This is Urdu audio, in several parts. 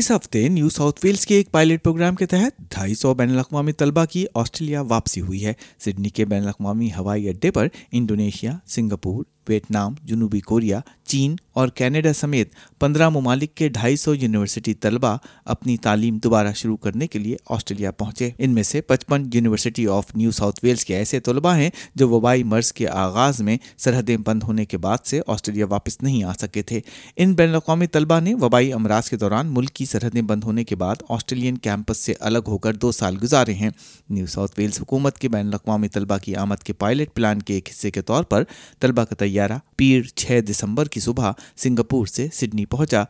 اس ہفتے نیو ساؤتھ ویلز کے ایک پائلٹ پروگرام کے تحت ڈھائی سو بین الاقوامی طلبہ کی آسٹریلیا واپسی ہوئی ہے۔ سڈنی کے بین الاقوامی ہوائی اڈے پر انڈونیشیا، سنگاپور ویتنام، جنوبی کوریا، چین اور کینیڈا سمیت پندرہ ممالک کے ڈھائی سو یونیورسٹی طلبہ اپنی تعلیم دوبارہ شروع کرنے کے لیے آسٹریلیا پہنچے۔ ان میں سے پچپن university of New South Wales کے ایسے طلباء ہیں جو وبائی مرض کے آغاز میں سرحدیں بند ہونے کے بعد سے آسٹریلیا واپس نہیں آ سکے تھے۔ ان بین الاقوامی طلباء نے وبائی امراض کے دوران ملک کی سرحدیں بند ہونے کے بعد آسٹریلین کیمپس سے الگ ہو کر دو سال گزارے ہیں۔ نیو ساؤتھ ویلز حکومت کے بین الاقوامی طلباء کی آمد کے پائلٹ پلان کے ایک حصے کے طور پر طلبہ کا تیار طیارہ پیر چھ دسمبر کی صبح سنگاپور سے سڈنی پہنچا۔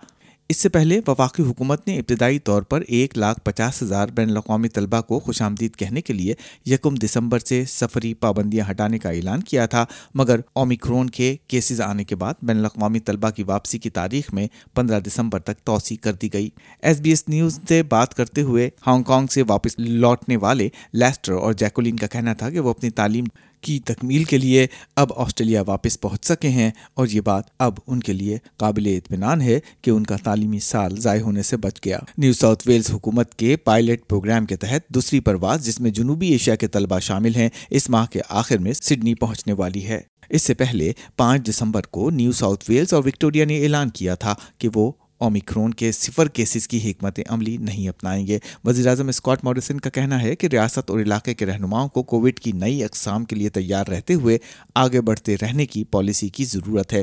اس سے پہلے وفاقی حکومت نے ابتدائی طور پر ایک لاکھ پچاس ہزار بین الاقوامی طلبہ کو خوش آمدید کہنے کے لیے یکم دسمبر سے سفری پابندیاں ہٹانے کا اعلان کیا تھا، مگر اومیکرون کے کیسز آنے کے بعد بین الاقوامی طلبہ کی واپسی کی تاریخ میں پندرہ دسمبر تک توسیع کر دی گئی۔ ایس بی ایس نیوز سے بات کرتے ہوئے ہانگ کانگ سے واپس لوٹنے والے لیسٹر اور جیکولین کا کہنا تھا کہ وہ اپنی تعلیم کی تکمیل کے لیے اب آسٹریلیا واپس پہنچ سکے ہیں اور یہ بات اب ان کے لیے قابل اطمینان ہے کہ ان کا تعلیمی سال ضائع ہونے سے بچ گیا۔ نیو ساؤتھ ویلز حکومت کے پائلٹ پروگرام کے تحت دوسری پرواز جس میں جنوبی ایشیا کے طلبہ شامل ہیں، اس ماہ کے آخر میں سڈنی پہنچنے والی ہے۔ اس سے پہلے پانچ دسمبر کو نیو ساؤتھ ویلز اور وکٹوریا نے اعلان کیا تھا کہ وہ اومیکرون کے صفر کیسز کی حکمت عملی نہیں اپنائیں گے۔ وزیر اعظم اسکاٹ ماڈیسن کا کہنا ہے کہ ریاست اور علاقے کے رہنماؤں کو کووڈ کی نئی اقسام کے لیے تیار رہتے ہوئے آگے بڑھتے رہنے کی پالیسی کی ضرورت ہے۔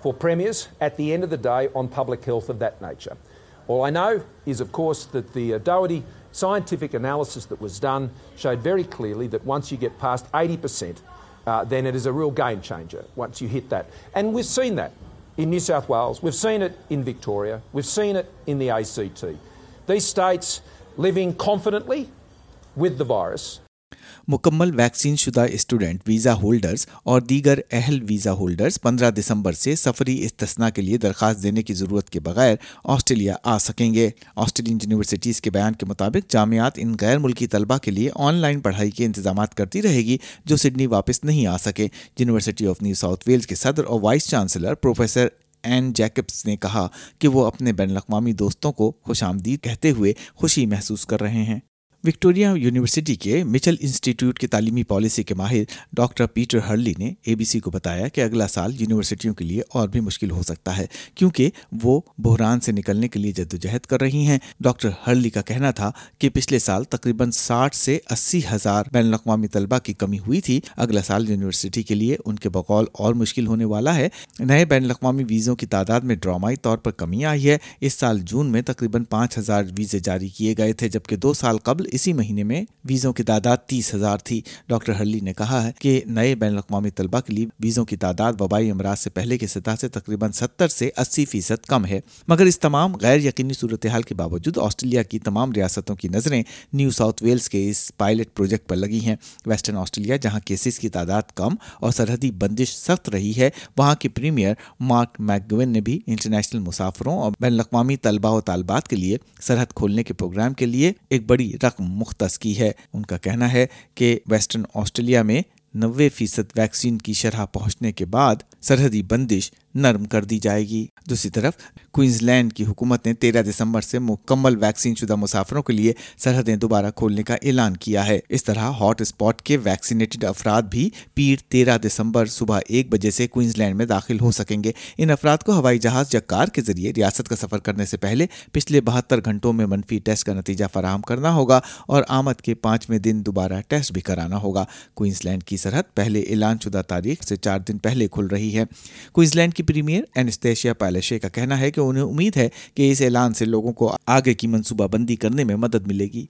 for premiers at the end of the day on public health of that nature. All I know is, of course, that the uh, Doherty scientific analysis that was done showed very clearly that once you get past 80%, uh, then it is a real game changer once you hit that. And we've seen that in New South Wales, we've seen it in Victoria, we've seen it in the ACT. These states living confidently with the virus مکمل ویکسین شدہ اسٹوڈنٹ، ویزا ہولڈرز اور دیگر اہل ویزا ہولڈرز پندرہ دسمبر سے سفری استثنا کے لیے درخواست دینے کی ضرورت کے بغیر آسٹریلیا آ سکیں گے۔ آسٹریلین یونیورسٹیز کے بیان کے مطابق جامعات ان غیر ملکی طلبہ کے لیے آن لائن پڑھائی کے انتظامات کرتی رہے گی، جو سڈنی واپس نہیں آ سکے۔ University of New South Wales کے صدر اور vice chancellor professor Ian Jacobs نے کہا کہ وہ اپنے بین الاقوامی دوستوں کو خوش آمدید کہتے ہوئے خوشی محسوس کر رہے ہیں۔ وکٹوریا یونیورسٹی کے مچل انسٹیٹیوٹ کی تعلیمی پالیسی کے ماہر ڈاکٹر پیٹر ہرلی نے اے بی سی کو بتایا کہ اگلا سال یونیورسٹیوں کے لیے اور بھی مشکل ہو سکتا ہے، کیونکہ وہ بحران سے نکلنے کے لیے جدوجہد کر رہی ہیں۔ ڈاکٹر ہرلی کا کہنا تھا کہ پچھلے سال تقریباً ساٹھ سے اسی ہزار بین الاقوامی طلبہ کی کمی ہوئی تھی۔ اگلا سال یونیورسٹی کے لیے ان کے بقول اور مشکل ہونے والا ہے۔ نئے بین الاقوامی ویزوں کی تعداد میں ڈرامائی طور پر کمی آئی ہے۔ اس سال جون میں تقریباً پانچ ہزار ویزے جاری کیے گئے تھے، جبکہ دو سال قبل اسی مہینے میں ویزوں کی تعداد تیس ہزار تھی۔ ڈاکٹر ہرلی نے کہا ہے کہ نئے بین الاقوامی طلبہ کے لیے ویزوں کی تعداد وبائی امراض سے پہلے کی سطح سے تقریباً ستر سے اسی فیصد کم ہے۔ مگر اس تمام غیر یقینی صورتحال کے باوجود آسٹریلیا کی تمام ریاستوں کی نظریں نیو ساؤتھ ویلز کے اس پائلٹ پروجیکٹ پر لگی ہیں۔ ویسٹرن آسٹریلیا، جہاں کیسز کی تعداد کم اور سرحدی بندش سخت رہی ہے، وہاں کے پریمیئر مارک میکگوین نے بھی انٹرنیشنل مسافروں اور بین الاقوامی طلبہ و طالبات کے لیے سرحد کھولنے کے پروگرام کے لیے ایک بڑی رقم مختص کی ہے۔ ان کا کہنا ہے کہ ویسٹرن آسٹریلیا میں نوے فیصد ویکسین کی شرح پہنچنے کے بعد سرحدی بندش نرم کر دی جائے گی۔ دوسری طرف کوئنز لینڈ کی حکومت نے تیرہ دسمبر سے مکمل ویکسین شدہ مسافروں کے لیے سرحدیں دوبارہ کھولنے کا اعلان کیا ہے۔ اس طرح ہاٹ اسپاٹ کے ویکسینیٹڈ افراد بھی پیر تیرہ دسمبر صبح ایک بجے سے کوئنز لینڈ میں داخل ہو سکیں گے۔ ان افراد کو ہوائی جہاز یا کار کے ذریعے ریاست کا سفر کرنے سے پہلے پچھلے بہتر گھنٹوں میں منفی ٹیسٹ کا نتیجہ فراہم کرنا ہوگا اور آمد کے پانچویں دن دوبارہ ٹیسٹ بھی کرانا ہوگا۔ کوئنز لینڈ کی سرحد پہلے اعلان شدہ تاریخ سے چار دن پہلے کھل رہی ہے۔ کوئنز لینڈ کی کہنا ہے کہ انہیں امید ہے کہ اس اعلان سے لوگوں کو آگے کی منصوبہ بندی کرنے میں مدد ملے گی۔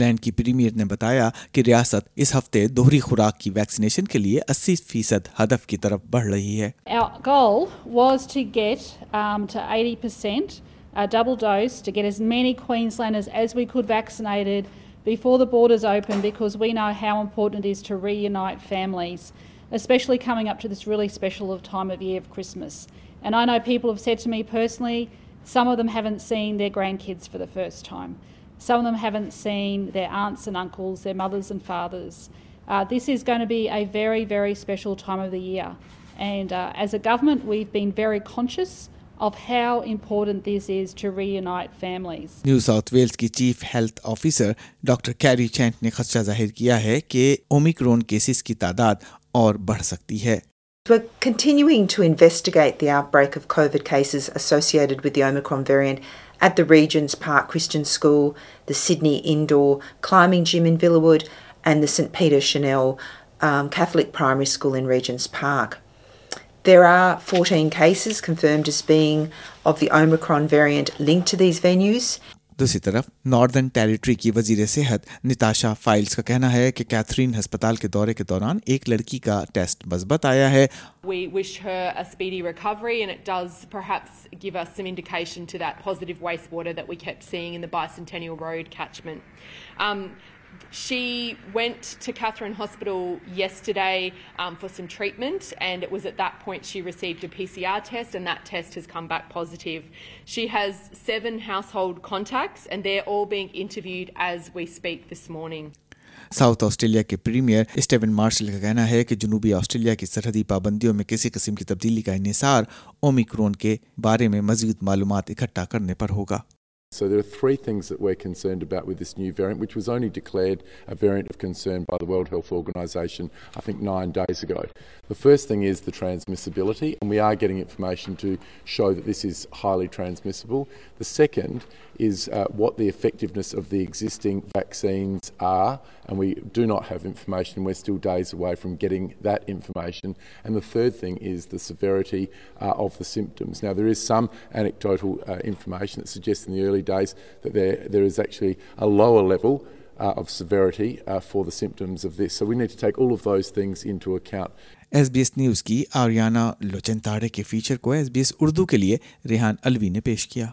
ینڈ کی پریمیئر نے بتایا کہ ریاست اس ہفتے دوہری خوراک کی ویکسینیشن کے لیے اسی فیصد ہدف کی طرف بڑھ رہی اسیم چیف ہیلتھ آفیسر خدشہ ظاہر کیا ہے کہ اومیکرون کیسز کی تعداد اور بڑھ سکتی ہے at the Regent's Park Christian School, the Sydney Indoor Climbing Gym in Villawood, and the St Peter Chanel um, Catholic Primary School in Regent's Park. There are 14 cases confirmed as being of the Omicron variant linked to these venues. دوسری طرف ناردرن ٹیریٹری کی وزیر صحت نتاشا فائلز کا کہنا ہے کہ کیتھرین ہسپتال کے دورے کے دوران ایک لڑکی کا ٹیسٹ مثبت آیا ہے۔ she went to Catherine Hospital yesterday um, for some treatment and it was at that point she received a PCR test and that test has come back positive. She has seven household contacts and they're all being interviewed as we speak this morning. South Australia کے پریمیئر اسٹیون مارشل کا کہنا ہے کہ جنوبی آسٹریلیا کی سرحدی پابندیوں میں کسی قسم کی تبدیلی کا انحصار اومیکرون کے بارے میں مزید معلومات اکٹھا کرنے پر ہوگا So there are three things that we're concerned about with this new variant, which was only declared a variant of concern by the World Health Organization, I think, nine days ago. The first thing is the transmissibility, and we are getting information to show that this is highly transmissible. The second is uh, what the effectiveness of the existing vaccines are and we do not have information. We're still days away from getting that information. And the third thing is the severity uh, of the symptoms. Now, there is some anecdotal uh, information that suggests in the early days that there, there is actually a lower level uh, of severity uh, for the symptoms of this. So we need to take all of those things into account. S B S news کی آریانہ لوچن تارے کے فیچر کو ایس بی ایس اردو کے لیے ریحان الوی نے پیش کیا